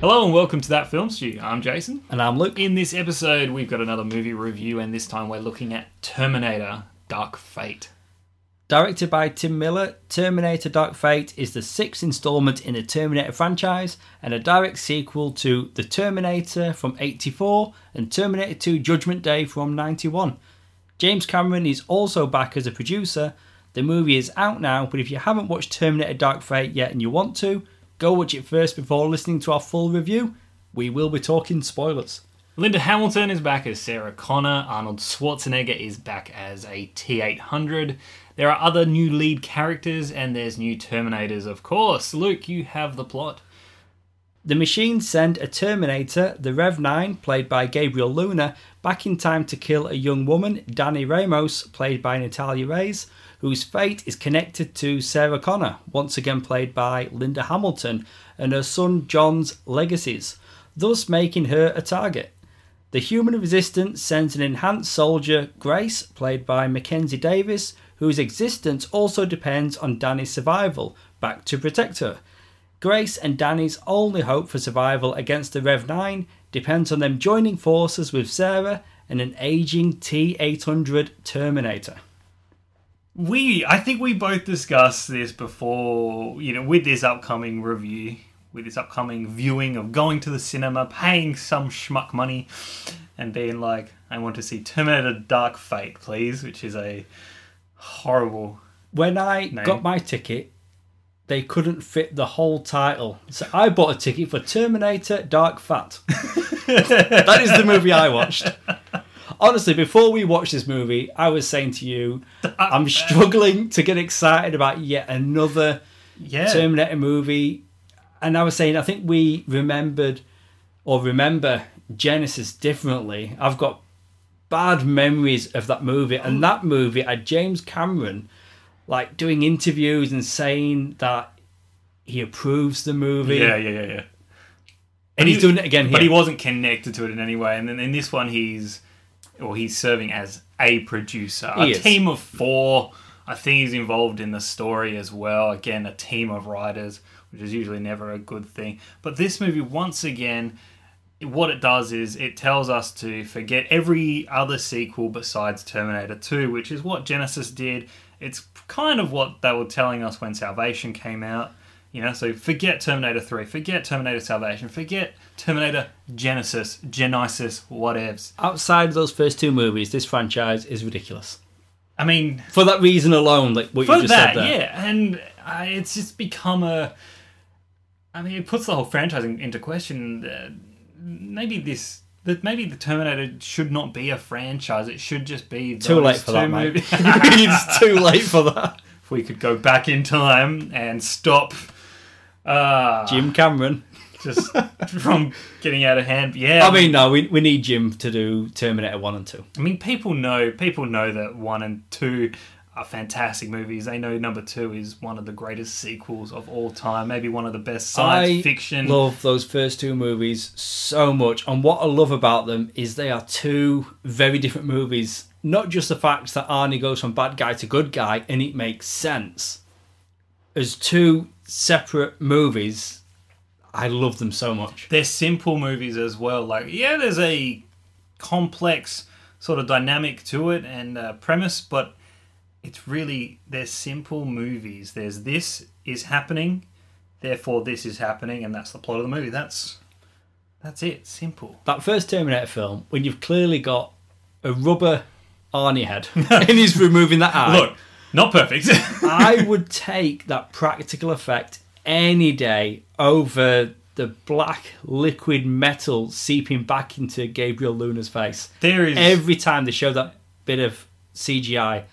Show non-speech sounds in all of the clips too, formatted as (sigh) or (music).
Hello and welcome to That Film Stew. I'm Jason. And I'm Luke. In this episode, we've got another movie review, and this time we're looking at Terminator Dark Fate. Directed by Tim Miller, Terminator Dark Fate is the sixth installment in the Terminator franchise and a direct sequel to The Terminator from 84 and Terminator 2 Judgment Day from 91. James Cameron is also back as a producer. The movie is out now, but if you haven't watched Terminator Dark Fate yet and you want to, go watch it first before listening to our full review. We will be talking spoilers. Linda Hamilton is back as Sarah Connor. Arnold Schwarzenegger is back as a T 800. There are other new lead characters, and there's new Terminators, of course. Luke, you have the plot. The machines send a Terminator, the Rev 9, played by Gabriel Luna, back in time to kill a young woman, Dani Ramos, played by Natalia Reyes, whose fate is connected to Sarah Connor, once again played by Linda Hamilton, and her son John's legacies, thus making her a target. The human resistance sends an enhanced soldier, Grace, played by Mackenzie Davis, whose existence also depends on Dani's survival, back to protect her. Grace and Dani's only hope for survival against the Rev 9 depends on them joining forces with Sarah and an aging T 800 Terminator. We, I think we both discussed this before, you know, with this upcoming review, with this upcoming viewing of going to the cinema, paying some schmuck money, and being like, I want to see Terminator Dark Fate, please, which is a horrible. When I Name. got my ticket, they couldn't fit the whole title. So I bought a ticket for Terminator Dark Fat. (laughs) that is the movie I watched. (laughs) Honestly, before we watched this movie, I was saying to you, (laughs) I'm struggling to get excited about yet another Yeah. Terminator movie. And I was saying, I think we remembered or remember Genisys differently. I've got bad memories of that movie. And that movie had James Cameron like doing interviews and saying that he approves the movie. yeah, yeah, yeah, yeah. And he's doing it again here. But he wasn't connected to it in any way. And then in this one, he's or he's serving as a producer. He a is. team of four. I think he's involved in the story as well. Again, a team of writers, which is usually never a good thing. But this movie, once again, what it does is it tells us to forget every other sequel besides Terminator 2, which is what Genisys did. It's kind of what they were telling us when Salvation came out. You know, so forget Terminator 3, forget Terminator Salvation, forget Terminator Genisys, Genisys, whatevs. Outside of those first two movies, this franchise is ridiculous. I mean, For that reason alone, like what you just that, said there. yeah, and uh, it's just become a. I mean, it puts the whole franchise in, into question. Uh, maybe this, that maybe the Terminator should not be a franchise. It should just be Too late for two that, mate. (laughs) it's too late for that. if (laughs) we could go back in time and stop. Uh, Jim Cameron. just from getting out of hand. Yeah, I mean, no, we, we need Jim to do Terminator 1 and 2. I mean, people know people know that one and two are fantastic movies. They know number two is one of the greatest sequels of all time, maybe one of the best science I fiction. love those first two movies so much. And what I love about them is they are two very different movies. Not just the fact that Arnie goes from bad guy to good guy and it makes sense. As two separate movies, I love them so much. They're simple movies as well. Like, yeah, there's a complex sort of dynamic to it and uh, premise, but it's really they're simple movies. There's this is happening, therefore this is happening, and that's the plot of the movie. That's that's it. Simple. That first Terminator film, when you've clearly got a rubber Arnie head (laughs) and he's removing that (laughs) eye. Look, not perfect. (laughs) I would take that practical effect any day over the black liquid metal seeping back into Gabriel Luna's face. there is Every time they show that bit of CGI,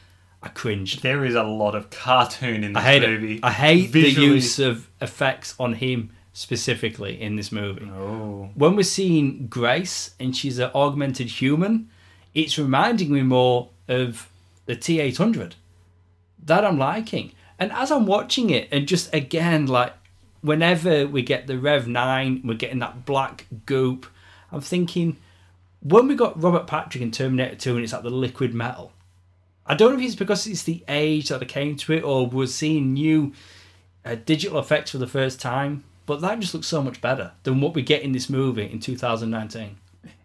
I cringed. there is a lot of cartoon in this I hate movie. it. I hate Visually- the use of effects on him specifically in this movie. Oh, When we're seeing Grace and she's an augmented human, it's reminding me more of the T eight hundred. That I'm liking. And as I'm watching it, and just again, like whenever we get the Rev nine, we're getting that black goop. I'm thinking when we got Robert Patrick in Terminator Two, and it's like the liquid metal. I don't know if it's because it's the age that I came to it, or we're seeing new uh, digital effects for the first time. but that just looks so much better than what we get in this movie in 2019.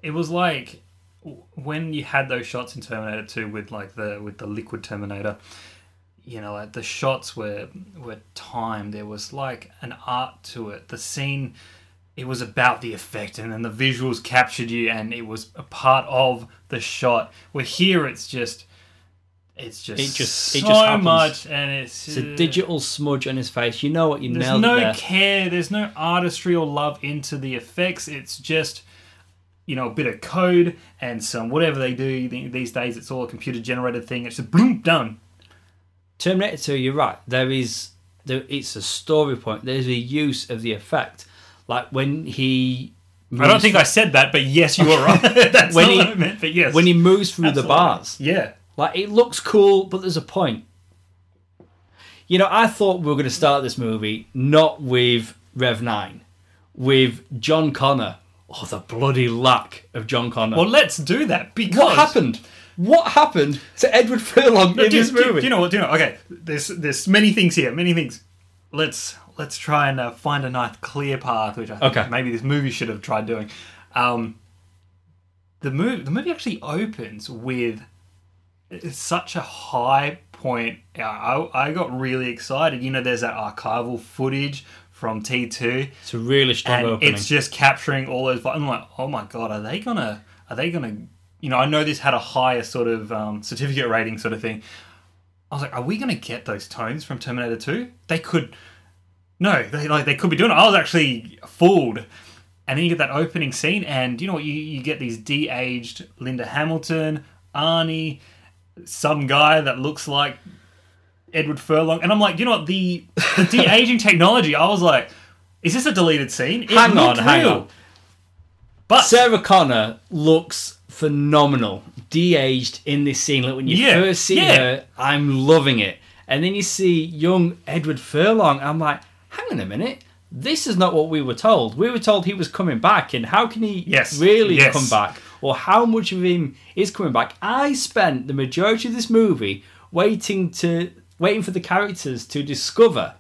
It was like when you had those shots in Terminator 2 with like the with the liquid Terminator. You know, like the shots were were timed. There was like an art to it. The scene it was about the effect and then the visuals captured you and it was a part of the shot where here it's just it's just It just- so it just happens. much and it's It's a digital smudge on his face. You know what? You there's no there. care there's no artistry or love into the effects it's just you know a bit of code and some whatever they do these days it's all a computer generated thing it's just boom done Terminator 2, you're right. There is there it's a story point. There's a use of the effect. Like when he I don't think I said that, but yes, you were right. (laughs) That's When he- what I meant, but yes. when he moves through the bars. Yeah. Like it looks cool, but there's a point. You know, I thought we were going to start this movie not with Rev 9, with John Connor. Oh, the bloody lack of John Connor. Well, let's do that because what happened? What happened to Edward Furlong No, in do, this movie? do you know what? Do you know? Okay, there's there's many things here. Many things. Let's let's try and uh, find a nice clear path, which I think Okay. maybe this movie should have tried doing. Um, the movie the movie actually opens with it's such a high point. I, I got really excited. You know, there's that archival footage from T two. it's a really strong and opening. it's just capturing all those. I'm like, oh my god, are they gonna? Are they gonna? You know, I know this had a higher sort of um, certificate rating sort of thing. I was like, are we gonna get those tones from Terminator Two? They could. No, they like they could be doing it. I was actually fooled. And then you get that opening scene, and you know what? You, you get these de-aged Linda Hamilton, Arnie, some guy that looks like Edward Furlong, and I'm like, you know what? The, the de-aging (laughs) technology. I was like, is this a deleted scene? It hang on, hang real. on. But Sarah Connor looks phenomenal, de-aged in this scene. Like when you Yeah, first see yeah. her, I'm loving it, and then you see young Edward Furlong. I'm like, hang on a minute, this is not what we were told. We were told he was coming back, and how can he Yes, really yes. come back, or how much of him is coming back? I spent the majority of this movie waiting to waiting for the characters to discover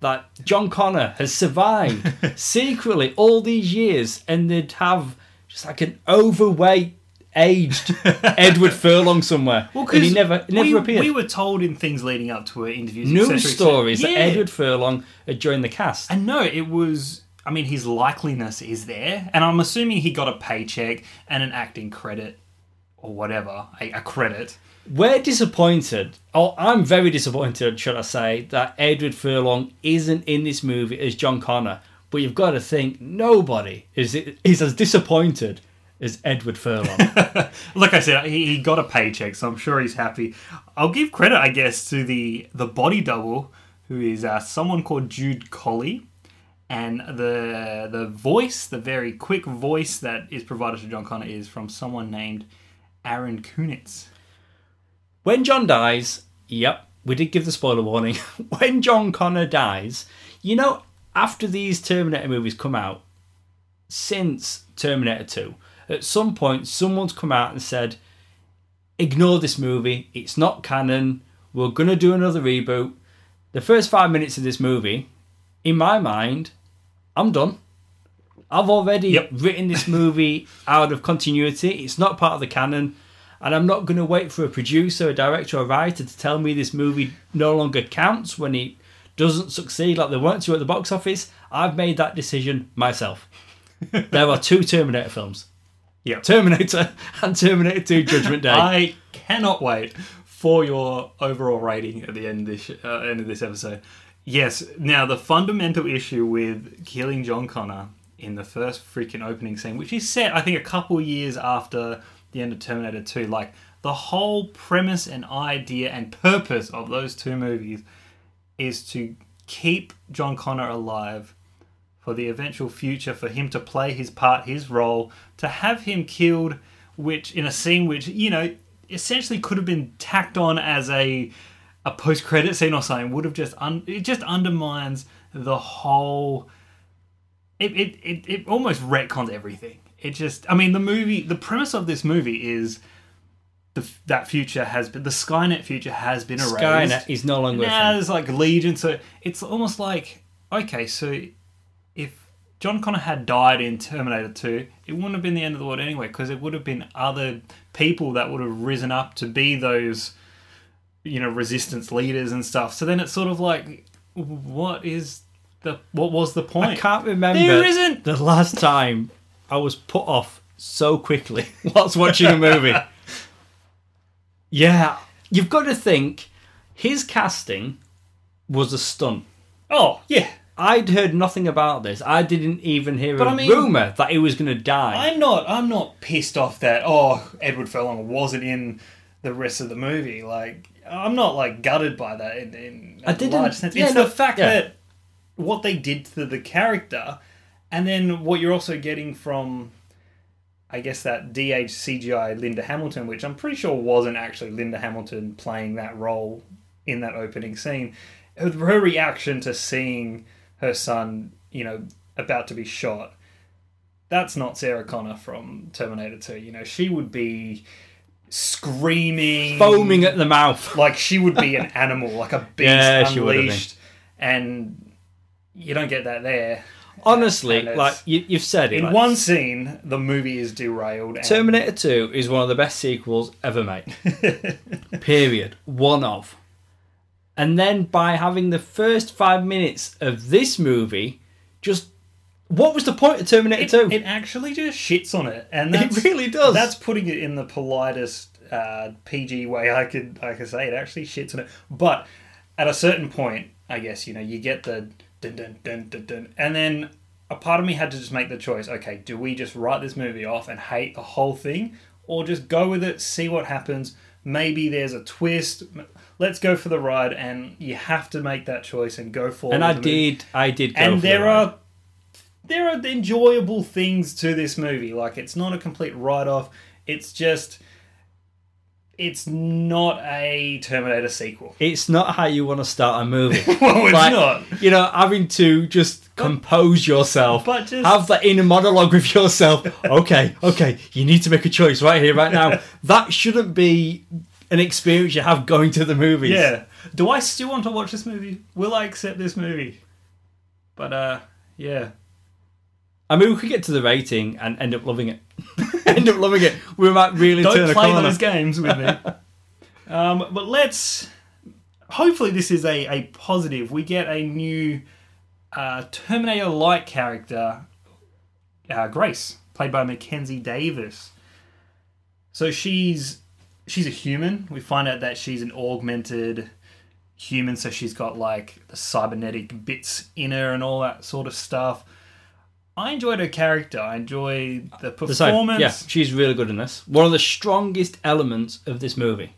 that John Connor has survived (laughs) secretly all these years, and they'd have just like an overweight, aged (laughs) Edward Furlong somewhere, and he never he never we, appeared. We were told in things leading up to it, interviews, News et cetera, et cetera. stories that Edward Furlong had joined the cast. And no, it was. I mean, his likeliness is there, and I'm assuming he got a paycheck and an acting credit or whatever, a, a credit. We're disappointed. Oh, I'm very disappointed, should I say, that Edward Furlong isn't in this movie as John Connor. But you've got to think nobody is is as disappointed as Edward Furlong. (laughs) Like I said, he, he got a paycheck, so I'm sure he's happy. I'll give credit, I guess, to the the body double, who is uh, someone called Jude Collie, and the the voice, the very quick voice that is provided to John Connor, is from someone named Aaron Kunitz. When John dies, yep, we did give the spoiler warning. (laughs) when John Connor dies, you know, after these Terminator movies come out, since Terminator 2, at some point someone's come out and said, ignore this movie, it's not canon, we're going to do another reboot. The first five minutes of this movie, in my mind, I'm done. I've already Yep. written this movie out of continuity. It's not part of the canon. And I'm not going to wait for a producer, a director, or a writer to tell me this movie no longer counts when it doesn't succeed like they want to at the box office. I've made that decision myself. (laughs) there are two Terminator films Yep. Terminator (laughs) and Terminator 2 Judgment Day. I cannot wait for your overall rating at the end of this uh, end of this episode. Yes. Now the fundamental issue with killing John Connor in the first freaking opening scene, which is set, I think, a couple years after the end of Terminator Two, like the whole premise and idea and purpose of those two movies is to keep John Connor alive for the eventual future, for him to play his part, his role, to have him killed, which in a scene which you know essentially could have been tacked on as a a post credit scene or something, would have just un- it just undermines the whole. It, it, it, it almost retcons everything. It just, I mean, the movie, the premise of this movie is the that future has been the Skynet future has been erased. Skynet is no longer Now there's like Legion, so it's almost like okay, so if John Connor had died in Terminator 2, it wouldn't have been the end of the world anyway, because it would have been other people that would have risen up to be those, you know, resistance leaders and stuff. So then it's sort of like, what is the what was the point? I can't remember. There isn't. the last time I was put off so quickly (laughs) whilst watching a movie. (laughs) yeah, you've got to think his casting was a stunt. Oh yeah, I'd heard nothing about this. I didn't even hear But a I mean- rumor that he was going to die. I'm not. I'm not pissed off that oh Edward Furlong wasn't in the rest of the movie. Like I'm not like gutted by that in, in a I didn't- large sense. yeah, it's no, the fact yeah. that what they did to the character, and then what you're also getting from, I guess that DH CGI Linda Hamilton, which I'm pretty sure wasn't actually Linda Hamilton playing that role in that opening scene. Her reaction to seeing her son, you know, about to be shot that's not Sarah Connor from Terminator 2. You know, she would be screaming, Foaming at the mouth. (laughs) like she would be an animal, like a (laughs) beast Yeah, she would have been. unleashed. And you don't get that there. (laughs) Honestly, And it's- like you, you've said it. In like, one scene, the movie is derailed. And Terminator 2 is one of the best sequels ever made. (laughs) Period. One of. And then by having the first five minutes of this movie, just what was the point of Terminator it, 2? it actually just shits on it, and that's, It really does. That's putting it in the politest uh, PG way I could I could say. It actually shits on it, but at a certain point, I guess you know you get the dun dun dun dun dun, and then a part of me had to just make the choice. Okay, do we just write this movie off and hate the whole thing, or just go with it, see what happens? Maybe there's a twist. Let's go for the ride, and you have to make that choice and go for. and I did, I did go and for there the are there are enjoyable things to this movie. Like it's not a complete write off. It's just it's not a Terminator sequel. (laughs) It's not how you want to start a movie. (laughs) Well, it's Like, not. You know, having to just compose yourself, But just- have that inner monologue with yourself. (laughs) Okay, okay, you need to make a choice right here, right now. that shouldn't be an experience you have going to the movies. Yeah. Do I still want to watch this movie? Will I accept this movie? But uh, yeah. I mean, we could get to the rating and end up loving it. (laughs) end up loving it. We might really turn Don't a play corner. those games with me. (laughs) um, but let's. Hopefully, this is a, a positive. We get a new uh, Terminator like character, uh, Grace, played by Mackenzie Davis. So she's she's a human. We find out that she's an augmented human, so she's got like the cybernetic bits in her and all that sort of stuff. I enjoyed her character. I enjoyed the The performance. Yeah, she's really good in this. One of the strongest elements of this movie.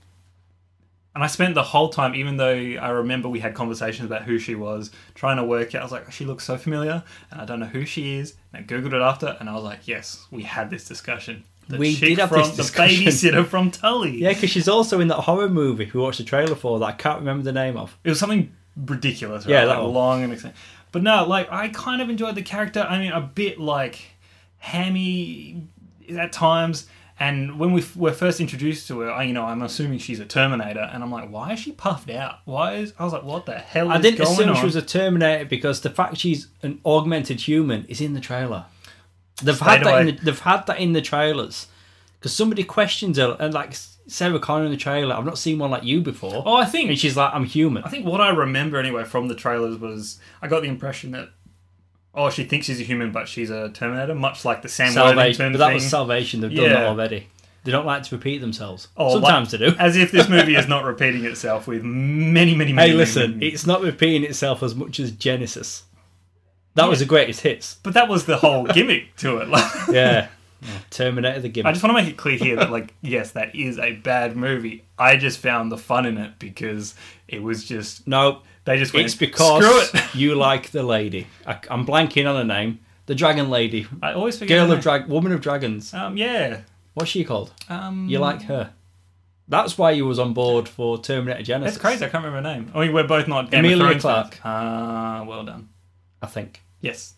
And I spent the whole time, even though I remember we had conversations about who she was, trying to work out. I was like, she looks so familiar, and I don't know who she is. And I googled it after, and I was like, yes, we had this discussion. The We did have from this discussion. The babysitter from Tully. Yeah, because she's also in that horror movie we watched the trailer for that I can't remember the name of. It was something ridiculous. Right? Yeah, like that one. long and exciting. But no, like I kind of enjoyed the character. I mean, a bit like hammy at times. And when we f- were first introduced to her, I, you know, I'm assuming she's a Terminator, and I'm like, why is she puffed out? Why is I was like, what the hell? I didn't going assume on? she was a Terminator because the fact she's an augmented human is in the trailer. They've Straight had that. In the, they've had that in the trailers because somebody questions her and like Sarah Connor in the trailer. I've not seen one like you before. Oh, I think and she's like, I'm human. I think what I remember anyway from the trailers was I got the impression that oh she thinks she's a human but she's a Terminator, much like the Sam Salvation, but that thing. was Salvation. They've done that already. They don't like to repeat themselves. Oh, Sometimes like- they do. As if this movie is (laughs) not repeating itself with many, many, many. Hey, listen, many- it's not repeating itself as much as Genisys. That was the greatest hits. but that was the whole gimmick to it. Like, (laughs) Yeah. Yeah, Terminator the game. I just want to make it clear here that, like, (laughs) yes, that is a bad movie. I just found the fun in it because it was just No, they just went it's because it. (laughs) you like the lady. I, I'm blanking on her name. The Dragon Lady. I always forget. Girl her of. Drag Woman of Dragons. Um, yeah. What's she called? Um, You like her. That's why you was on board for Terminator Genisys. That's crazy. I can't remember her name. I mean, we're both not Game Emilia of Thrones Clarke. fans. Ah, well done. I think. Yes.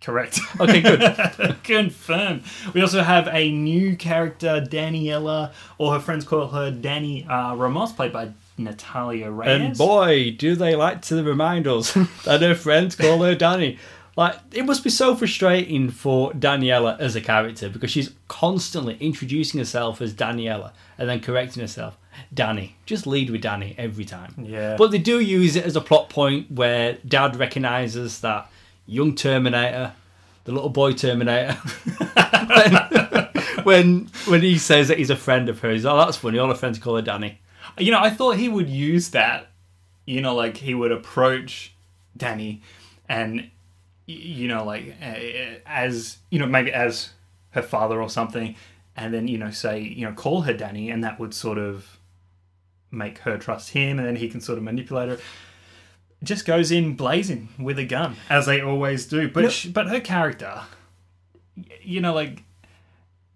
Correct. (laughs) Okay, good. (laughs) Confirm. We also have a new character, Daniela, or her friends call her Dani uh, Ramos, played by Natalia Reyes. And boy, do they like to remind us (laughs) that her friends call her Dani. Like, it must be so frustrating for Daniela as a character because she's constantly introducing herself as Daniela and then correcting herself. Dani. Just lead with Dani every time. Yeah. But they do use it as a plot point where Dad recognises that young Terminator, the little boy Terminator, (laughs) when, when when he says that he's a friend of hers, oh, that's funny. All her friends call her Dani. You know, I thought he would use that. You know, like he would approach Dani, and you know, like as you know, maybe as her father or something, and then you know, say you know, call her Dani, and that would sort of make her trust him, and then he can sort of manipulate her. Just goes in blazing with a gun, as they always do. But No. sh but her character, you know, like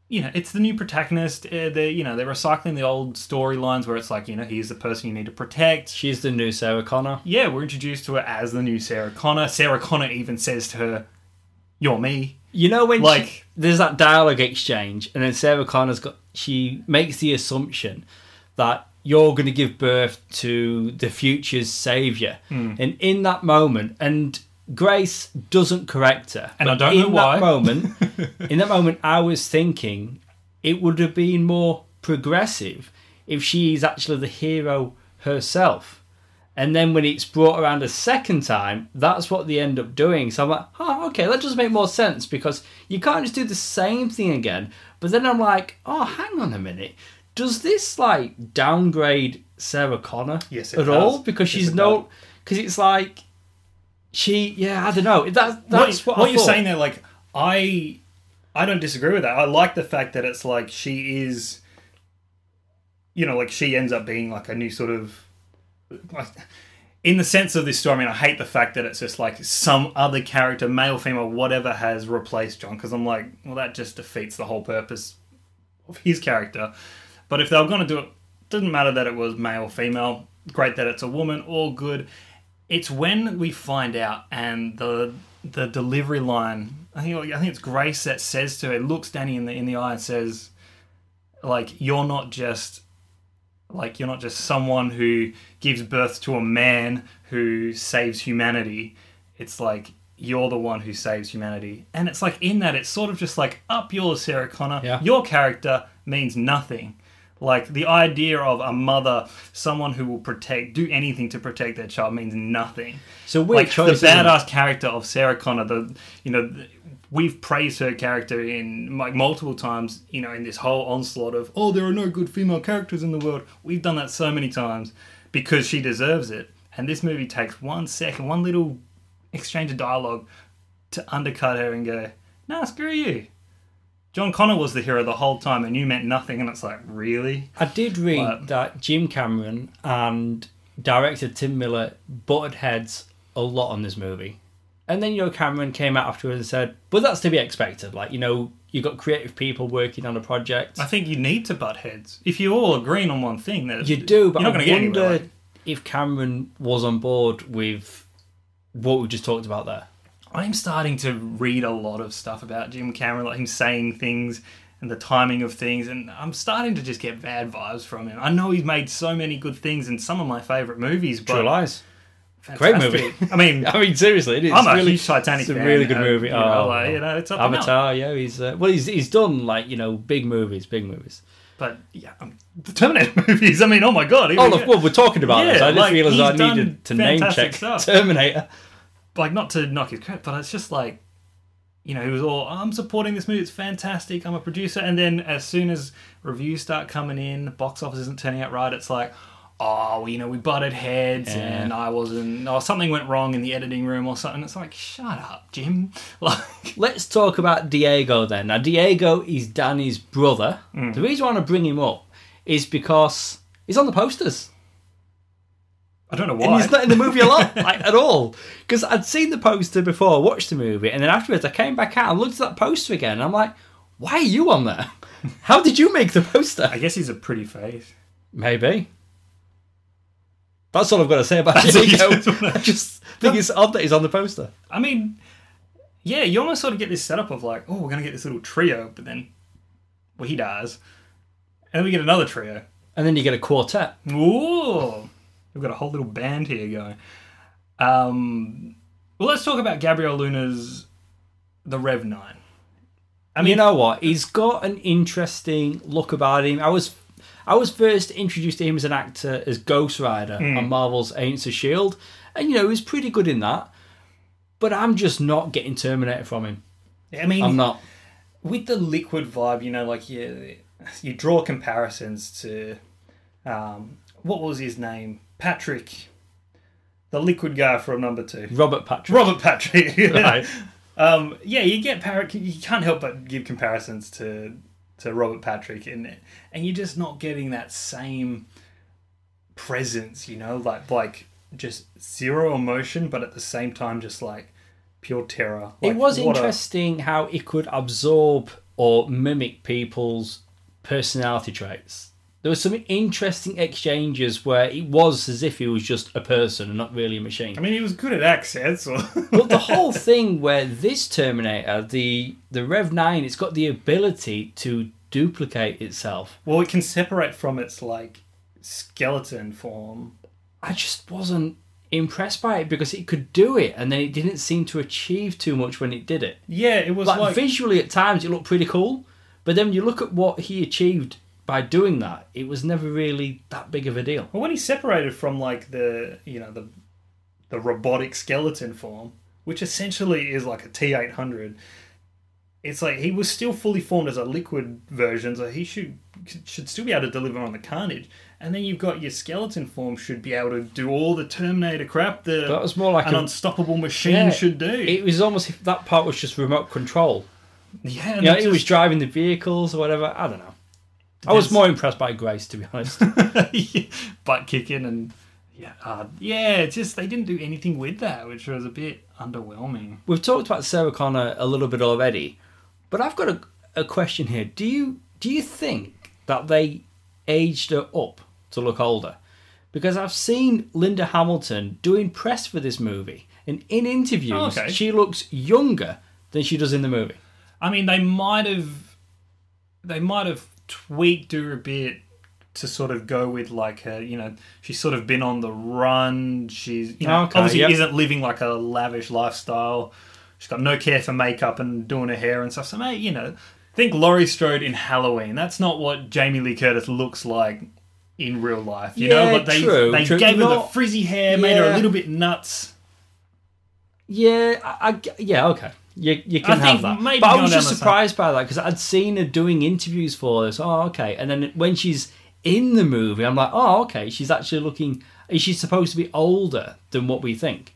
you know, it's the new protagonist. Uh, they, you know, they're recycling the old storylines where it's like, you know, he's the person you need to protect. She's the new Sarah Connor. Yeah, we're introduced to her as the new Sarah Connor. Sarah Connor even says to her, "You're me." You know when Like- she, there's that dialogue exchange, and then Sarah Connor's got she makes the assumption that you're going to give birth to the future's savior, Hmm. and in that moment, and Grace doesn't correct her, And I don't know why. In That moment, (laughs) in that moment, I was thinking it would have been more progressive if she's actually the hero herself. And then when it's brought around a second time, that's what they end up doing. So I'm like, oh, okay, that does make more sense because you can't just do the same thing again. But then I'm like, oh, hang on a minute. Does this like downgrade Sarah Connor Yes, it at does. all? Because Yes, she's it no, because it's like she, yeah, I don't know. That that's what, what, I you're saying there. Like, I, I don't disagree with that. I like the fact that it's like she is, you know, like she ends up being like a new sort of, like, in the sense of this story. I mean, I hate the fact that it's just like some other character, male, female, whatever, has replaced John. Because I'm like, well, that just defeats the whole purpose of his character. But if they were going to do it, doesn't matter that it was male, or female. Great that it's a woman. All good. It's when we find out and the the delivery line. I think I think it's Grace that says to her, looks Dani in the in the eye and says, like you're not just like you're not just someone who gives birth to a man who saves humanity. It's like you're the one who saves humanity. And it's like in that it's sort of just like up yours, Sarah Connor. Yeah. Your character means nothing. Like the idea of a mother, someone who will protect, do anything to protect their child means nothing. So weird like the badass character of Sarah Connor, the you know, we've praised her character in like multiple times. You know, in this whole onslaught of oh, there are no good female characters in the world. We've done that so many times because she deserves it. And this movie takes one second, one little exchange of dialogue to undercut her and go, nah, screw you. John Connor was the hero the whole time, and you meant nothing. And it's like, really? I did read What? that Jim Cameron and director Tim Miller butted heads a lot on this movie. And then, you know, Cameron came out afterwards and said, but that's to be expected. Like, you know, you've got creative people working on a project. I think you need to butt heads if you're all agreeing on one thing. That You do, but you're not I going to get wonder anywhere. like- if Cameron was on board with what we just talked about there. I'm starting to read a lot of stuff about Jim Cameron, like him saying things and the timing of things, and I'm starting to just get bad vibes from him. I know he's made so many good things in some of my favorite movies, but True Lies. Great movie. I mean, (laughs) I mean, seriously, it is. I'm a really, huge Titanic it's a fan. really good movie. You know, Oh, like, you know, it's up and. Avatar, yeah, he's uh, well, he's he's done like you know big movies, big movies. But yeah, um, the Terminator (laughs) movies. I mean, oh my god! Oh, we look, well, we're talking about Yeah, this. I didn't like, realise I needed to name check stuff. Terminator. Like not to knock his credit, but it's just like, you know, he was all, I'm supporting this movie. It's fantastic. I'm a producer, and then as soon as reviews start coming in, the box office isn't turning out right. It's like, oh, well, you know, we butted heads, Yeah. and I wasn't, or something went wrong in the editing room or something. It's like, shut up, Jim. (laughs) Like, Let's talk about Diego then. Now, Diego is Dani's brother. Mm. The reason I want to bring him up is because he's on the posters. I don't know And why. he's not in the movie a lot, (laughs) like, at all. Because I'd seen the poster before, I watched the movie, and then afterwards I came back out and looked at that poster again, and I'm like, why are you on there? (laughs) How did you make the poster? I guess he's a pretty face. Maybe. That's all I've got to say about That's all you Diego. I just think it's odd that he's on the poster. I mean, yeah, you almost sort of get this setup of like, oh, we're gonna get this little trio, but then, well, he dies, and then we get another trio. And then you get a quartet. Ooh, we've got a whole little band here going. Um, Well, let's talk about Gabriel Luna's the Rev Nine. I mean, you know what? He's got an interesting look about him. I was I was first introduced to him as an actor as Ghost Rider Hmm. on Marvel's Agents of Shield, and you know he's pretty good in that. But I'm just not getting Terminator from him. I mean, I'm not. with the liquid vibe, you know, like you you draw comparisons to um, what was his name, Patrick, the liquid guy from number two, Robert Patrick. Robert Patrick. (laughs) Right. Um, yeah, you get par- you can't help but give comparisons to to Robert Patrick, and and you're just not getting that same presence, you know, like like just zero emotion, but at the same time, just like pure terror. it was what a- interesting how it could absorb or mimic people's personality traits. There were some interesting exchanges where it was as if he was just a person and not really a machine. I mean, he was good at accents. Or... (laughs) But the whole thing where this Terminator, the the Rev Nine, it's got the ability to duplicate itself. well, it can separate from its like skeleton form. I just wasn't impressed by it because it could do it, and then it didn't seem to achieve too much when it did it. Yeah, it was Like, like, visually, at times, it looked pretty cool, but then when you look at what he achieved by doing that, it was never really that big of a deal. well, when he separated from like the you know the the robotic skeleton form, which essentially is like a T eight hundred. It's like he was still fully formed as a liquid version, so he should should still be able to deliver on the carnage. And then you've got your skeleton form should be able to do all the Terminator crap the That was more like an a, unstoppable machine Yeah, should do. it was almost if that part was just remote control. yeah, You know, he was driving the vehicles or whatever. I don't know. I was more impressed by Grace, to be honest. (laughs) butt kicking and yeah, uh, yeah. It's just they didn't do anything with that, which was a bit underwhelming. We've talked about Sarah Connor a little bit already, but I've got a, a question here. Do you do you think that they aged her up to look older? Because I've seen Linda Hamilton doing press for this movie, and in interviews, Oh, okay. she looks younger than she does in the movie. I mean, they might have they might have tweaked her a bit to sort of go with like her. You know, she's sort of been on the run. She's you know Okay, obviously yep. isn't living like a lavish lifestyle. She's got no care for makeup and doing her hair and stuff. So, mate, you know, think Laurie Strode in Halloween. That's not what Jamie Lee Curtis looks like in real life. You Yeah, know, but they true, they true. gave her the frizzy hair, made her a little bit nuts. Yeah, I, I- yeah, okay. You, you can I have that. maybe But I was just surprised by that because I'd seen her doing interviews for this. Oh, okay. And then when she's in the movie, I'm like, oh, okay. She's actually looking. Is she supposed to be older than what we think?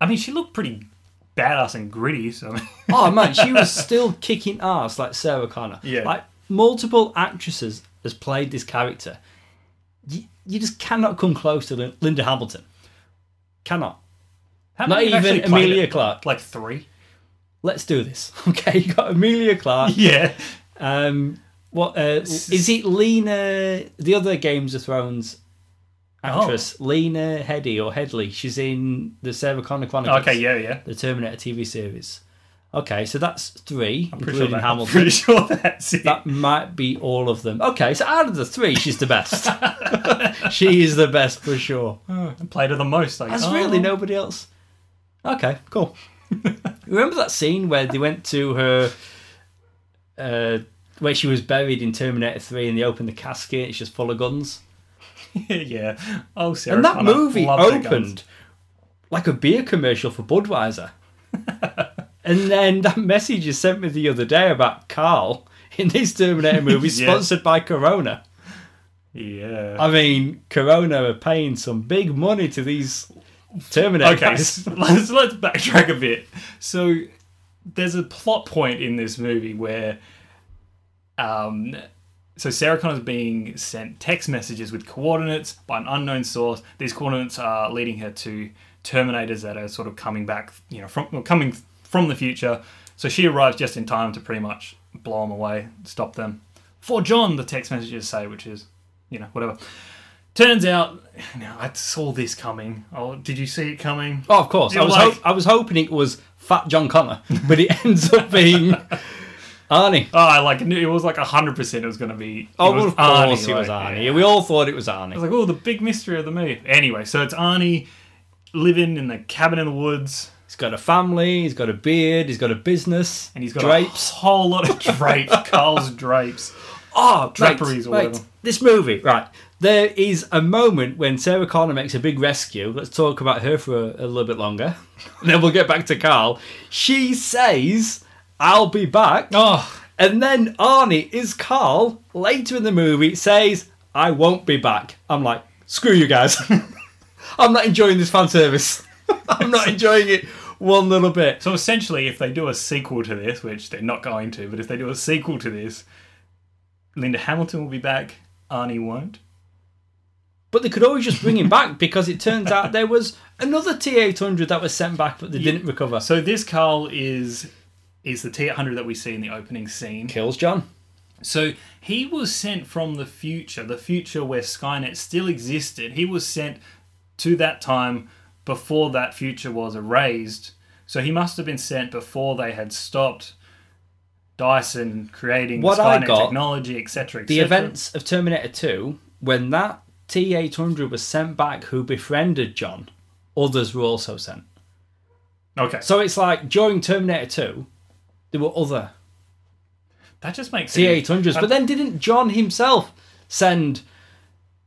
I mean, she looked pretty badass and gritty. So (laughs) Oh man, she was (laughs) still kicking ass like Sarah Connor. Yeah. Like multiple actresses has played this character. You, you just cannot come close to Linda Hamilton. Cannot. How Not many have even actually played Emilia it? Clarke. Like three. Let's do this. (laughs) Okay, you got Emilia Clarke. (laughs) Yeah. Um, what uh, is it? Lena, the other Games of Thrones actress, Oh. Lena Headey or Headley. She's in the Sarah Connor Chronicles. Okay. Yeah. Yeah. the Terminator TV series. Okay, so that's three, Pretty sure, including that, I'm Hamilton. pretty (laughs) sure that's it. That might be all of them. Okay, so out of the three, she's the best. she is the best for sure. I played her the most. Like, That's oh. really nobody else. Okay, cool. (laughs) Remember that scene where they went to her, uh, where she was buried in Terminator 3 and they opened the casket, it's just full of guns? (laughs) yeah. Oh, Sarah and that Connor movie loved her guns. opened like a beer commercial for Budweiser. (laughs) and then that message you sent me the other day about Carl in this Terminator movie, Yeah. sponsored by Corona. Yeah. I mean, Corona are paying some big money to these Terminator okay. (laughs) let's let's backtrack a bit. So there's a plot point in this movie where, um, so Sarah Connor's being sent text messages with coordinates by an unknown source. These coordinates are leading her to Terminators that are sort of coming back, you know, from coming from the future. So she arrives just in time to pretty much blow them away, stop them. For John, the text messages say, which is, you know, whatever. Turns out, now I saw this coming. Oh, did you see it coming? Oh, of course. I was, like- ho- I was hoping it was Fat John Connor, (laughs) but it ends up being Arnie. Oh, I like knew it was like hundred percent. It was going to be. Oh, of course Arnie, it was like, Arnie. yeah. We all thought it was Arnie. I was like, oh, the big mystery of the movie. Anyway, so it's Arnie living in the cabin in the woods, He's got a family. He's got a beard. He's got a business. and he's got drapes. a whole lot of drapes. (laughs) Carl's drapes. Oh, Draperies or right. whatever. This movie, right? There is a moment when Sarah Connor makes a big rescue. Let's talk about her for a, a little bit longer. (laughs) then we'll get back to Carl. She says, "I'll be back," Oh, and then Arnie is Carl later in the movie says, "I won't be back." I'm like, screw you guys. (laughs) I'm not enjoying this fan service. (laughs) I'm not enjoying it one little bit. so essentially, if they do a sequel to this, which they're not going to, but if they do a sequel to this, Linda Hamilton will be back. Arnie won't. But they could always just bring him back because it turns out there was another T800 that was sent back, but they didn't recover. So this Carl is is the T800 that we see in the opening scene. Kills John. So he was sent from the future, the future where Skynet still existed. He was sent to that time before that future was erased. So he must have been sent before they had stopped Dyson creating What I Skynet got- technology, etc. The events of Terminator 2, when that T800 was sent back who befriended John, others were also sent. Okay, So it's like during Terminator 2, there were other that just makes it. T800s. But then didn't John himself send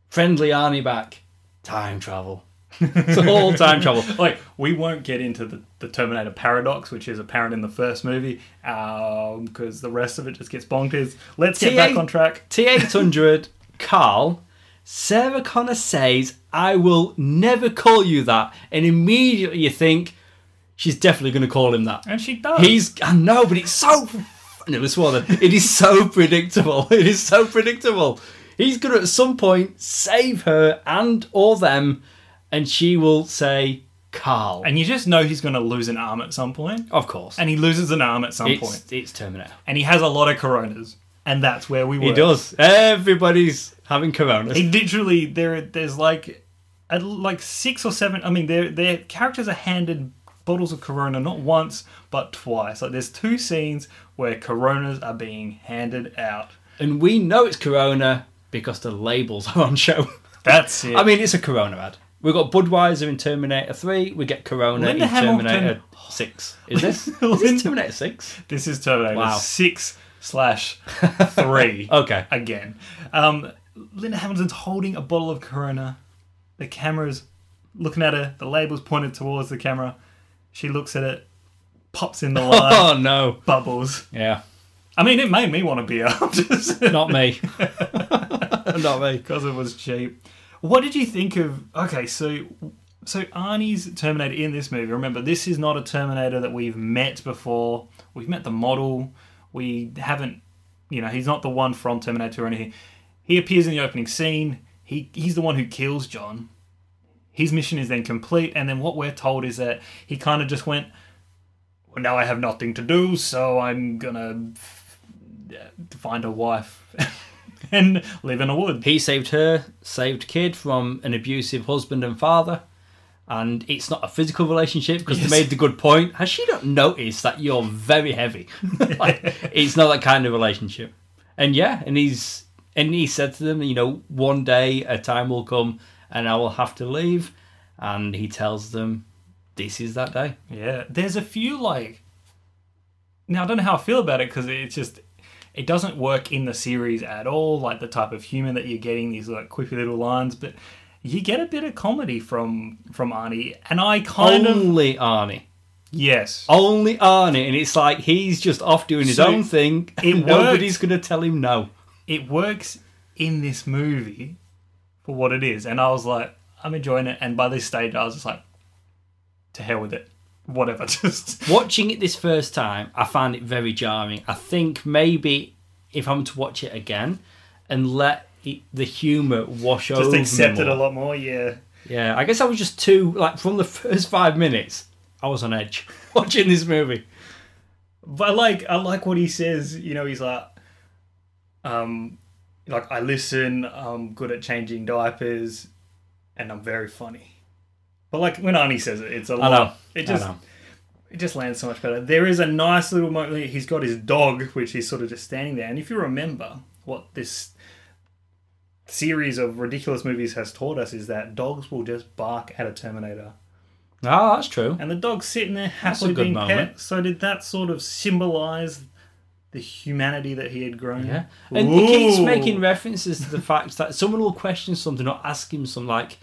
friendly Arnie back? Time travel. (laughs) it's all time travel. Like we won't get into the, the Terminator paradox, which is apparent in the first movie, um, because the rest of it just gets bonkers. Let's get T8 back on track. T800, Carl, Sarah Connor says, I will never call you that. And immediately you think, she's definitely going to call him that. And she does. He's, I know, but it's so, I nearly swore then. It is so (laughs) predictable. It is so predictable. He's going to at some point save her and or them, and she will say, Carl. And you just know he's going to lose an arm at some point. of course. And he loses an arm at some it's, point. it's Terminator. And he has a lot of coronas. And that's where we were. He does. Everybody's having coronas. He literally, there, there's like, like six or seven. I mean, their their characters are handed bottles of Corona not once but twice. Like there's two scenes where Coronas are being handed out. And we know it's Corona because the labels are on show. That's (laughs) it. I mean, it's a Corona ad. We got Budweiser in Terminator 3. We get Corona Linda in Hamilton- Terminator 6. Is this? (laughs) is this Terminator 6? this is Terminator Wow. six slash (laughs) three. Okay. again. Um, Linda Hamilton's holding a bottle of Corona. The camera's looking at her. The label's pointed towards the camera. She looks at it, pops in the (laughs) line, Oh, no. bubbles. Yeah. I mean, it made me want to be up (laughs) Not me. Not me. because it was cheap. What did you think of? Okay, so so Arnie's Terminator in this movie. Remember, this is not a Terminator that we've met before. We've met the model. We haven't, you know, he's not the one from Terminator or anything. He appears in the opening scene. He he's the one who kills John. His mission is then complete, and then what we're told is that he kind of just went. Well, now I have nothing to do, so I'm gonna find a wife (laughs) and live in a wood. He saved her, saved kid from an abusive husband and father. And it's not a physical relationship because Yes. they made the good point. Has she not noticed that you're very heavy? (laughs) like, it's not that kind of relationship. And yeah, and he's and he said to them, you know, one day a time will come and I will have to leave. And he tells them, this is that day. Yeah, there's a few like. Now I don't know how I feel about it because it's just it doesn't work in the series at all. Like the type of humor that you're getting, these like quippy little lines, but you get a bit of comedy from from Arnie, and I kind of Only Arnie. yes, Only Arnie. And it's like he's just off doing his So, own thing. it nobody's going to tell him no. it works in this movie for what it is, and I was like, I'm enjoying it. And by this stage, I was just like, to hell with it, whatever, (laughs) just Watching it this first time, I found it very jarring. I think maybe if I'm to watch it again and let the humour wash over just me accept it a lot more. Yeah. Yeah, I guess I was just too like from the first five minutes, I was on edge (laughs) watching this movie. But I like I like what he says. You know, he's like, um, like I listen. I'm good at changing diapers, and I'm very funny. But like when Arnie says it, it's a lot. know. It I just know. it just lands so much better. There is a nice little moment. He's got his dog, which he's sort of just standing there. And if you remember what this series of ridiculous movies has taught us is that dogs will just bark at a Terminator Oh, that's true. and the dog's sitting there a happily good being moment. pet. So did that sort of symbolize the humanity that he had grown? Yeah. And he keeps making references to the fact that someone will question something or ask him something like,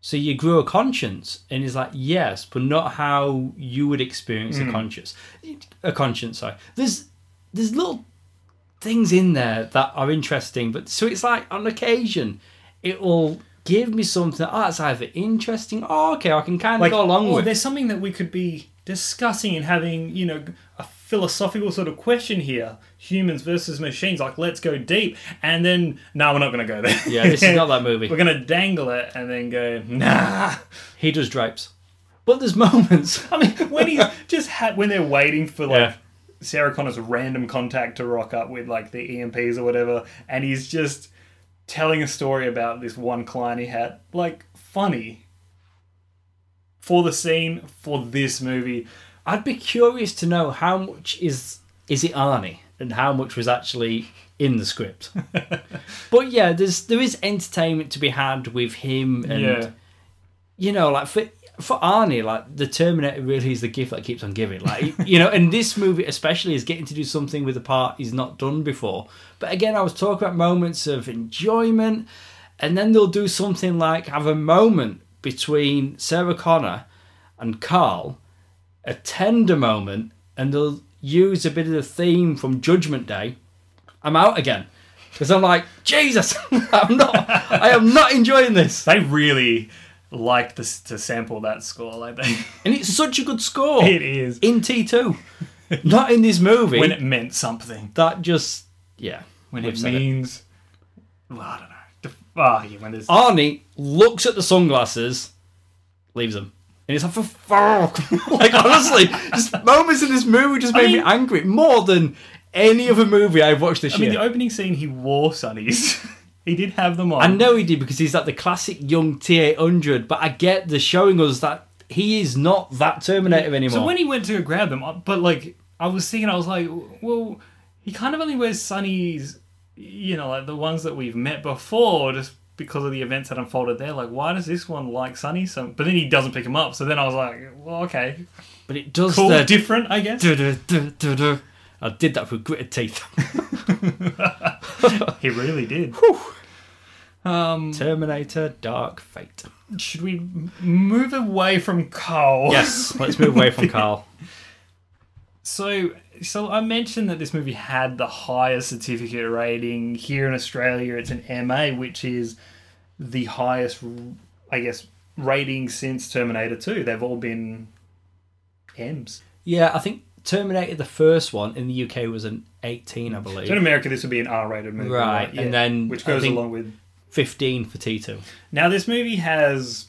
So you grew a conscience? And he's like, Yes, but not how you would experience Hmm. a conscience. A conscience, sorry. There's there's little things in there that are interesting, but so it's like on occasion it will give me something, oh, it's either interesting, oh okay, I can kind of like go along with. there's something that we could be discussing and having you know a philosophical sort of question here humans versus machines like let's go deep and then no we're not going to go there Yeah, this is not that movie. (laughs) we're going to dangle it and then go nah He does drapes. But there's (laughs) moments. i mean when he's just had when they're waiting for like Yeah. Sarah connor's random contact to rock up with like the emps or whatever and he's just telling a story about this one client he had like funny. For the scene for this movie. I'd be curious to know how much is is it Arnie and how much was actually in the script. (laughs) but yeah, there's there is entertainment to be had with him and yeah. you know, like for for Arnie, like the Terminator really is the gift that keeps on giving. Like you know, and this movie especially is getting to do something with a part he's not done before. But again, I was talking about moments of enjoyment, and then they'll do something like have a moment between Sarah Connor and Carl, a tender moment, and they'll use a bit of the theme from Judgment Day. I'm out again. Because I'm like, Jesus, (laughs) I'm not, I am not enjoying this. They really like to, to sample that score, like they. (laughs) And it's such a good score. it is in T2. (laughs) Not in this movie. when it meant something. that just, yeah. When it means, well, I don't know. Ah, yeah, when there's Arnie looks at the sunglasses, leaves them. And he's like, for fuck. (laughs) like, honestly, just moments in this movie just made me mean- angry. More than any other movie I've watched this I mean, the opening scene, he wore sunnies. He did have them on. I know he did because he's like the classic young T800, but I get the showing us that he is not that Terminator anymore. So when he went to grab them, but like I was thinking, I was like, well, he kind of only wears sunnies, you know, like the ones that we've met before, just because of the events that unfolded there. Like, why does this one like sunnies? So, but then he doesn't pick him up. So then I was like, well, okay, but it does cool, the different, I guess. I did that with gritted teeth. (laughs) he really did. Um, Terminator Dark Fate. should we move away from Carl? Yes, let's move away from Carl. (laughs) So, so I mentioned that this movie had the highest certificate rating here in Australia. It's an MA, which is the highest, I guess, rating since Terminator Two. They've all been M's. Yeah, I think Terminator the first one in the UK was an 18, I believe. So in America, this would be an R-rated movie, Right, and then which goes along with. 15 for T2. Now, this movie has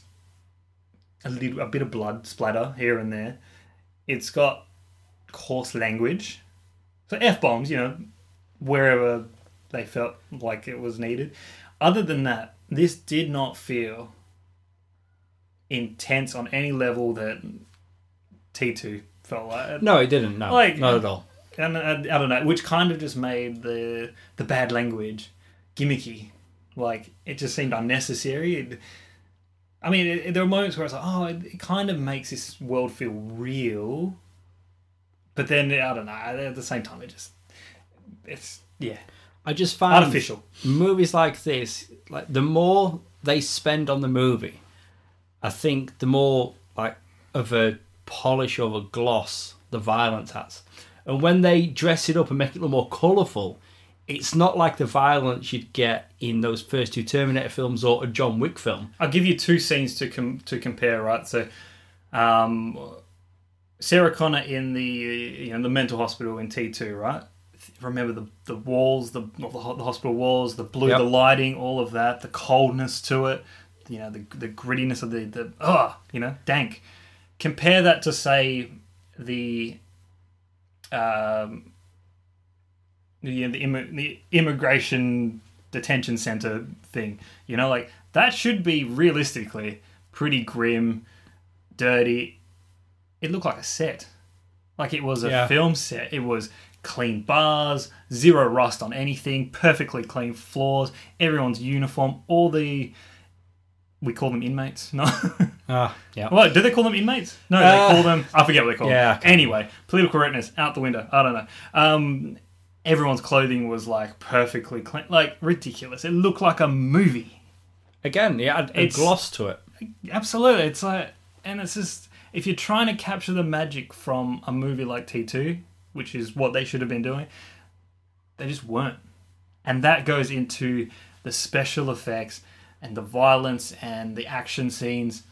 a little, a bit of blood splatter here and there. It's got coarse language, so f bombs, you know, wherever they felt like it was needed. Other than that, this did not feel intense on any level that T two felt like. No, it didn't. No, Like- not at all. And I, I don't know, which kind of just made the the bad language gimmicky. Like it just seemed unnecessary. It, I mean, it, there were moments where I was like, oh, it, it kind of makes this world feel real, but then I don't know. At the same time, it just it's yeah I just find artificial. movies like this, like the more they spend on the movie, I think the more like of a polish or a gloss the violence has. And when they dress it up and make it look more colourful, it's not like the violence you'd get in those first two Terminator films or a John Wick film. I'll give you two scenes to com- to compare. Right, so um, Sarah Connor in the you know the mental hospital in T two. Right, remember the the walls, the the the hospital walls, the blue, Yep. the lighting, all of that, the coldness to it. You know the the grittiness of the the ah, you know, dank. Compare that to say the um, the the, immi- the immigration detention center thing. You know, like that should be realistically pretty grim, dirty. It looked like a set, like it was a Yeah. film set. It was clean bars, zero rust on anything, perfectly clean floors, everyone's uniform, all the we call them inmates. (laughs) No. Ah, yeah. what? Do they call them inmates? No, they Uh, call them. I forget what they call yeah, them. Anyway, political correctness out the window. I don't know. Um, everyone's clothing was like perfectly clean, like ridiculous. It looked like a movie. Again, it had a It's- gloss to it. Absolutely. It's like, and it's just if you're trying to capture the magic from a movie like T2, which is what they should have been doing, they just weren't. And that goes into the special effects and the violence and the action scenes,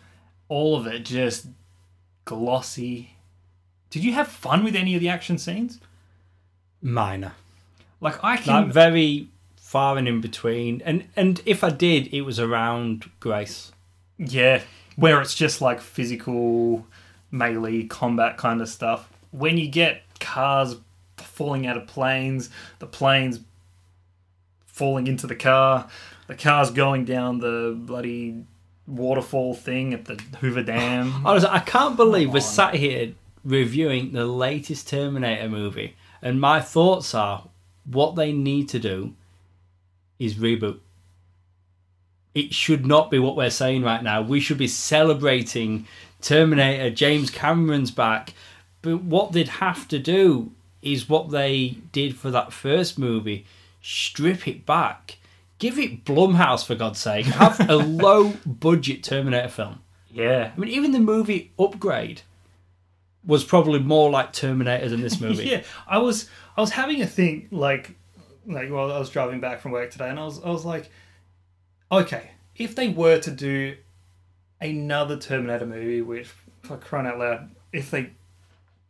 all of it just glossy. Did you have fun with any of the action scenes? Minor. Like I can Like very far and in between. And and if I did, it was around Grace. Yeah, where it's just like physical melee combat kind of stuff. When you get cars falling out of planes, the planes falling into the car, the car's going down the bloody waterfall thing at the Hoover Dam. (laughs) Honestly, I can't believe we're sat here reviewing the latest Terminator movie, and my thoughts are what they need to do is reboot. It should not be what we're saying right now. We should be celebrating Terminator, James Cameron's back. But what they'd have to do is what they did for that first movie strip it back. Give it Blumhouse, for God's sake. Have a (laughs) low budget Terminator film. yeah. I mean, even the movie Upgrade was probably more like Terminator than this (laughs) movie. Yeah, I was I was having a think like like while I was driving back from work today, and I was I was like, okay, if they were to do another Terminator movie, which for crying out loud, if they,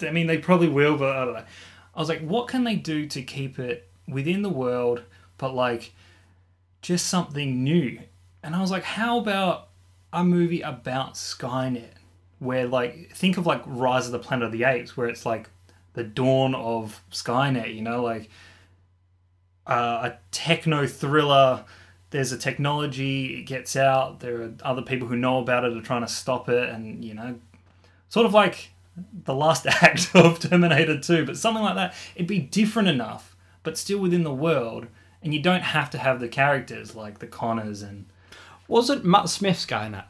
I mean they probably will, but I don't know. I was like, what can they do to keep it within the world, but like just something new? And I was like, how about a movie about Skynet? Where like think of like Rise of the Planet of the Apes, where it's like the dawn of Skynet. You know, like uh, a techno thriller. There's a technology, it gets out. There are other people who know about it are trying to stop it, and you know, sort of like the last (laughs) act of Terminator 2, but something like that. It'd be different enough, but still within the world, and you don't have to have the characters like the Connors and Wasn't Matt Smith Skynet?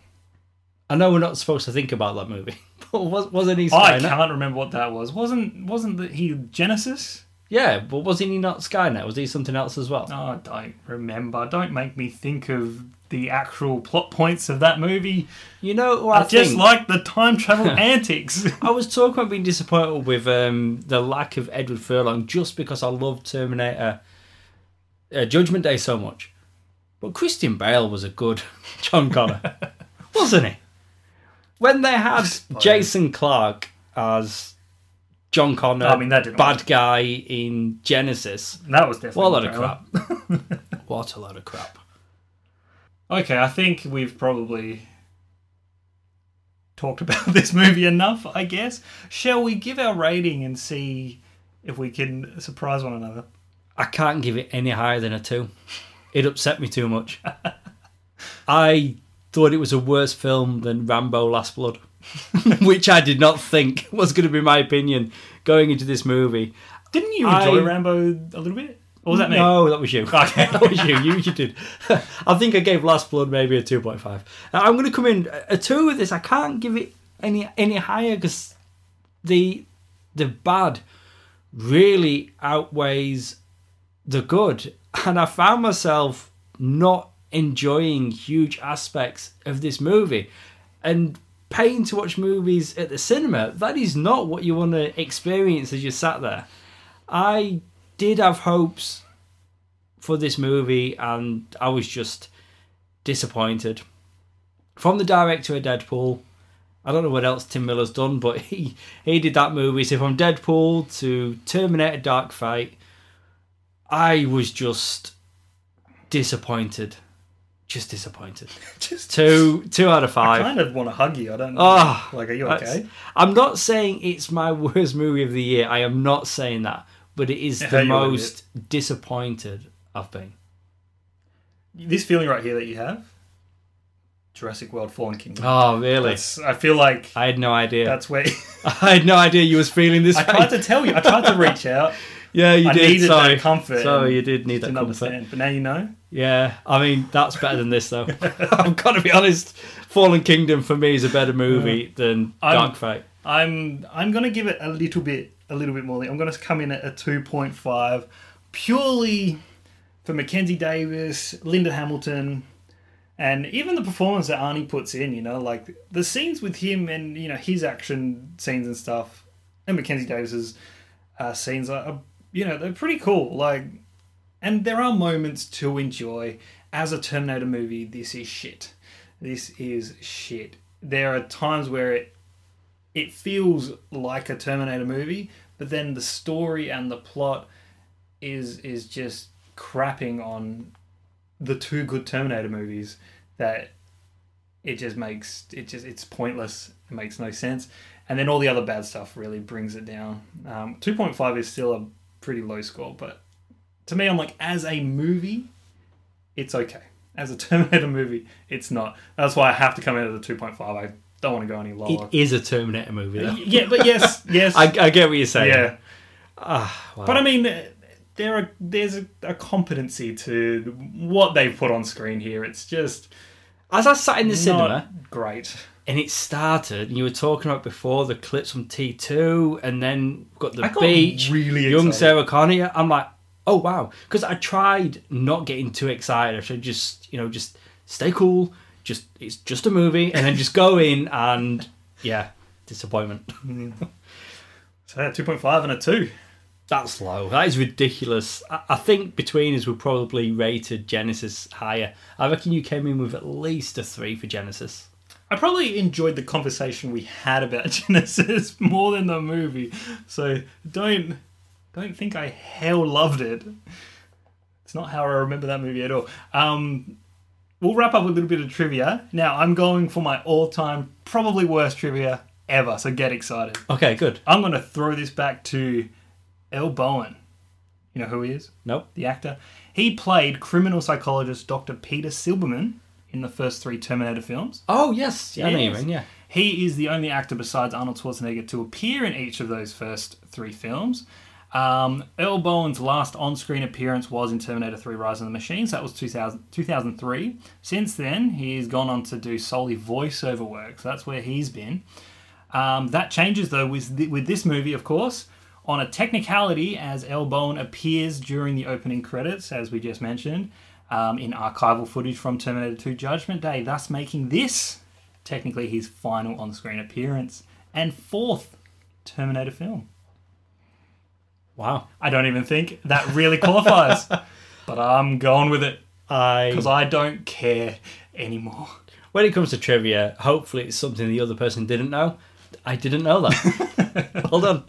I know we're not supposed to think about that movie, (laughs) but was, wasn't he I can't remember what that was. Wasn't wasn't the, he Genisys? yeah, but wasn't he not Skynet? Was he something else as well? Oh, I don't remember. Don't make me think of the actual plot points of that movie. You know, I, I just think- like the time travel (laughs) antics. (laughs) I was talking about being disappointed with um, the lack of Edward Furlong just because I loved Terminator uh, Judgment Day so much. But Christian Bale was a good John Connor, wasn't he? When they had (laughs) oh, suppose. Jason Clarke as John Connor, I mean, that didn't bad work. guy in Genisys, that was definitely what a lot of crap. (laughs) what a load of crap. Okay, I think we've probably talked (laughs) about this movie enough. I guess. Shall we give our rating and see if we can surprise one another? I can't give it any higher than a two. It upset me too much. I thought it was a worse film than Rambo Last Blood, (laughs) which I did not think was going to be my opinion going into this movie. Didn't you enjoy I- Rambo a little bit? Or was that me? No, that was you. (laughs) Okay. (laughs) that was you. You, you did. I think I gave Last Blood maybe a 2.5. Uh, I'm going to come in uh, a 2 with this. I can't give it any any higher because the the bad really outweighs the good. And I found myself not enjoying huge aspects of this movie. And paying to watch movies at the cinema, that is not what you want to experience as you sat there. I did have hopes for this movie, and I was just disappointed. From the director of Deadpool, I don't know what else Tim Miller's done, (laughs) but he he did that movie. So from Deadpool to Terminator Dark Fate, I was just disappointed. Just disappointed. (laughs) Just Two two out of five. I kind of want to hug you. I don't. Oh, like, are you okay? I'm not saying it's my (laughs) worst movie of the year. I am not saying that, but it is the you would be. most disappointed I've been. This feeling right here that you have, Jurassic World: Fallen Kingdom. Oh, really? That's- I feel like I had no idea. that's where (laughs) I had no idea you was feeling this. I way. tried to tell you. I tried to reach out. Yeah, you I did. needed sorry. that comfort. And you did need that didn't comfort. understand. But now you know. Yeah, I mean that's better than this though. (laughs) (laughs) I've got to be honest. Fallen Kingdom for me is a better movie than I'm- Dark Fate. I'm I'm gonna give it a little bit a little bit more. I'm gonna come in at a two point five, purely for Mackenzie Davis, Linda Hamilton, and even the performance that Arnie puts in. You know, like the scenes with him and you know his action scenes and stuff, and Mackenzie Davis's uh, scenes are, are you know they're pretty cool. Like, and there are moments to enjoy. As a Terminator movie, this is shit. This is shit. There are times where it it feels like a Terminator movie, but then the story and the plot is is just crapping on the two good Terminator movies that it just makes it just it's pointless. It makes no sense, and then all the other bad stuff really brings it down. Um, Two point five is still a pretty low score, but to me, I'm like as a movie, it's okay. As a (laughs) Terminator movie, it's not. That's why I have to come in at a two point five. I don't want to go any lower. It is a Terminator movie though. Yeah, but yes, (laughs) yes, I, I get what you're saying. yeah. Ah, wow. But I mean, there are there's a, a competency to what they've put on screen here. It's just as I sat in the cinema great. And it started, and you were talking about before the clips from T2, and then got the I got beach, really young excited. Sarah Connor. I'm like, oh wow, because I tried not getting too excited. I should just, you know, just stay cool. Just it's just a movie, and then just go in and yeah, disappointment. (laughs) So yeah, two point five and a two. That's low. That is ridiculous. I, I think between us, we probably rated Genisys higher. I reckon you came in with at least a three for Genisys. I probably enjoyed the conversation we had about (laughs) Genisys more than the movie. So don't don't think I hell loved it. It's not how I remember that movie at all. Um, we'll wrap up with a little bit of trivia. Now I'm going for my all-time probably worst trivia ever. So get excited. Okay, good. I'm going to throw this back to Earl Boen. You know who he is? Nope. The actor. He played criminal psychologist Dr. Peter Silberman in the first three Terminator films. Oh yes, yeah, I know you mean, yeah. He is the only actor besides Arnold Schwarzenegger to appear in each of those first three films. Um, Earl Boen's last on screen appearance was in Terminator 3 Rise of the Machines. That was 2000, 2003. Since then, he's gone on to do solely voiceover work. So that's where he's been. Um, that changes, though, with, th- with this movie, of course, on a technicality, as Earl Boen appears during the opening credits, as we just mentioned, um, in archival footage from Terminator 2 Judgment Day, thus making this technically his final on screen appearance and fourth Terminator film. Wow. I don't even think that really qualifies, (laughs) but I'm going with it I because I don't care anymore. when it comes to trivia, hopefully it's something the other person didn't know. I didn't know that. (laughs) well done.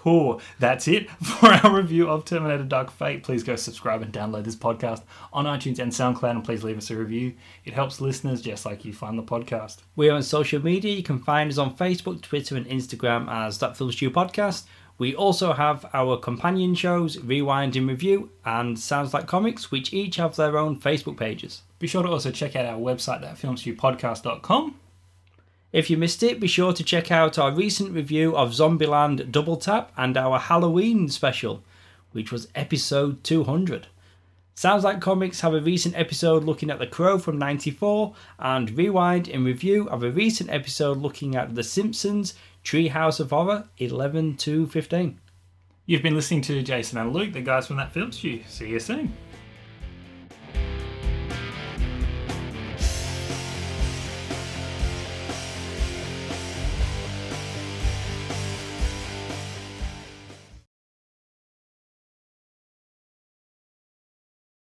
Cool. That's it (laughs) for our review of Terminator Dark Fate. Please go subscribe and download this podcast on iTunes and SoundCloud and please leave us a review. It helps listeners just like you find the podcast. We're on social media. You can find us on Facebook, Twitter, and Instagram as That Film Stew Podcast. We also have our companion shows, Rewind and Review and Sounds Like Comics, which each have their own Facebook pages. Be sure to also check out our website at filmstewpodcast.com. If you missed it, be sure to check out our recent review of Zombieland Double Tap and our Halloween special, which was episode 200. Sounds Like Comics have a recent episode looking at The Crow from 94, and Rewind and Review have a recent episode looking at The Simpsons Treehouse of Horror 11 to 15. You've been listening to Jason and Luke, the guys from that film stew. See you soon.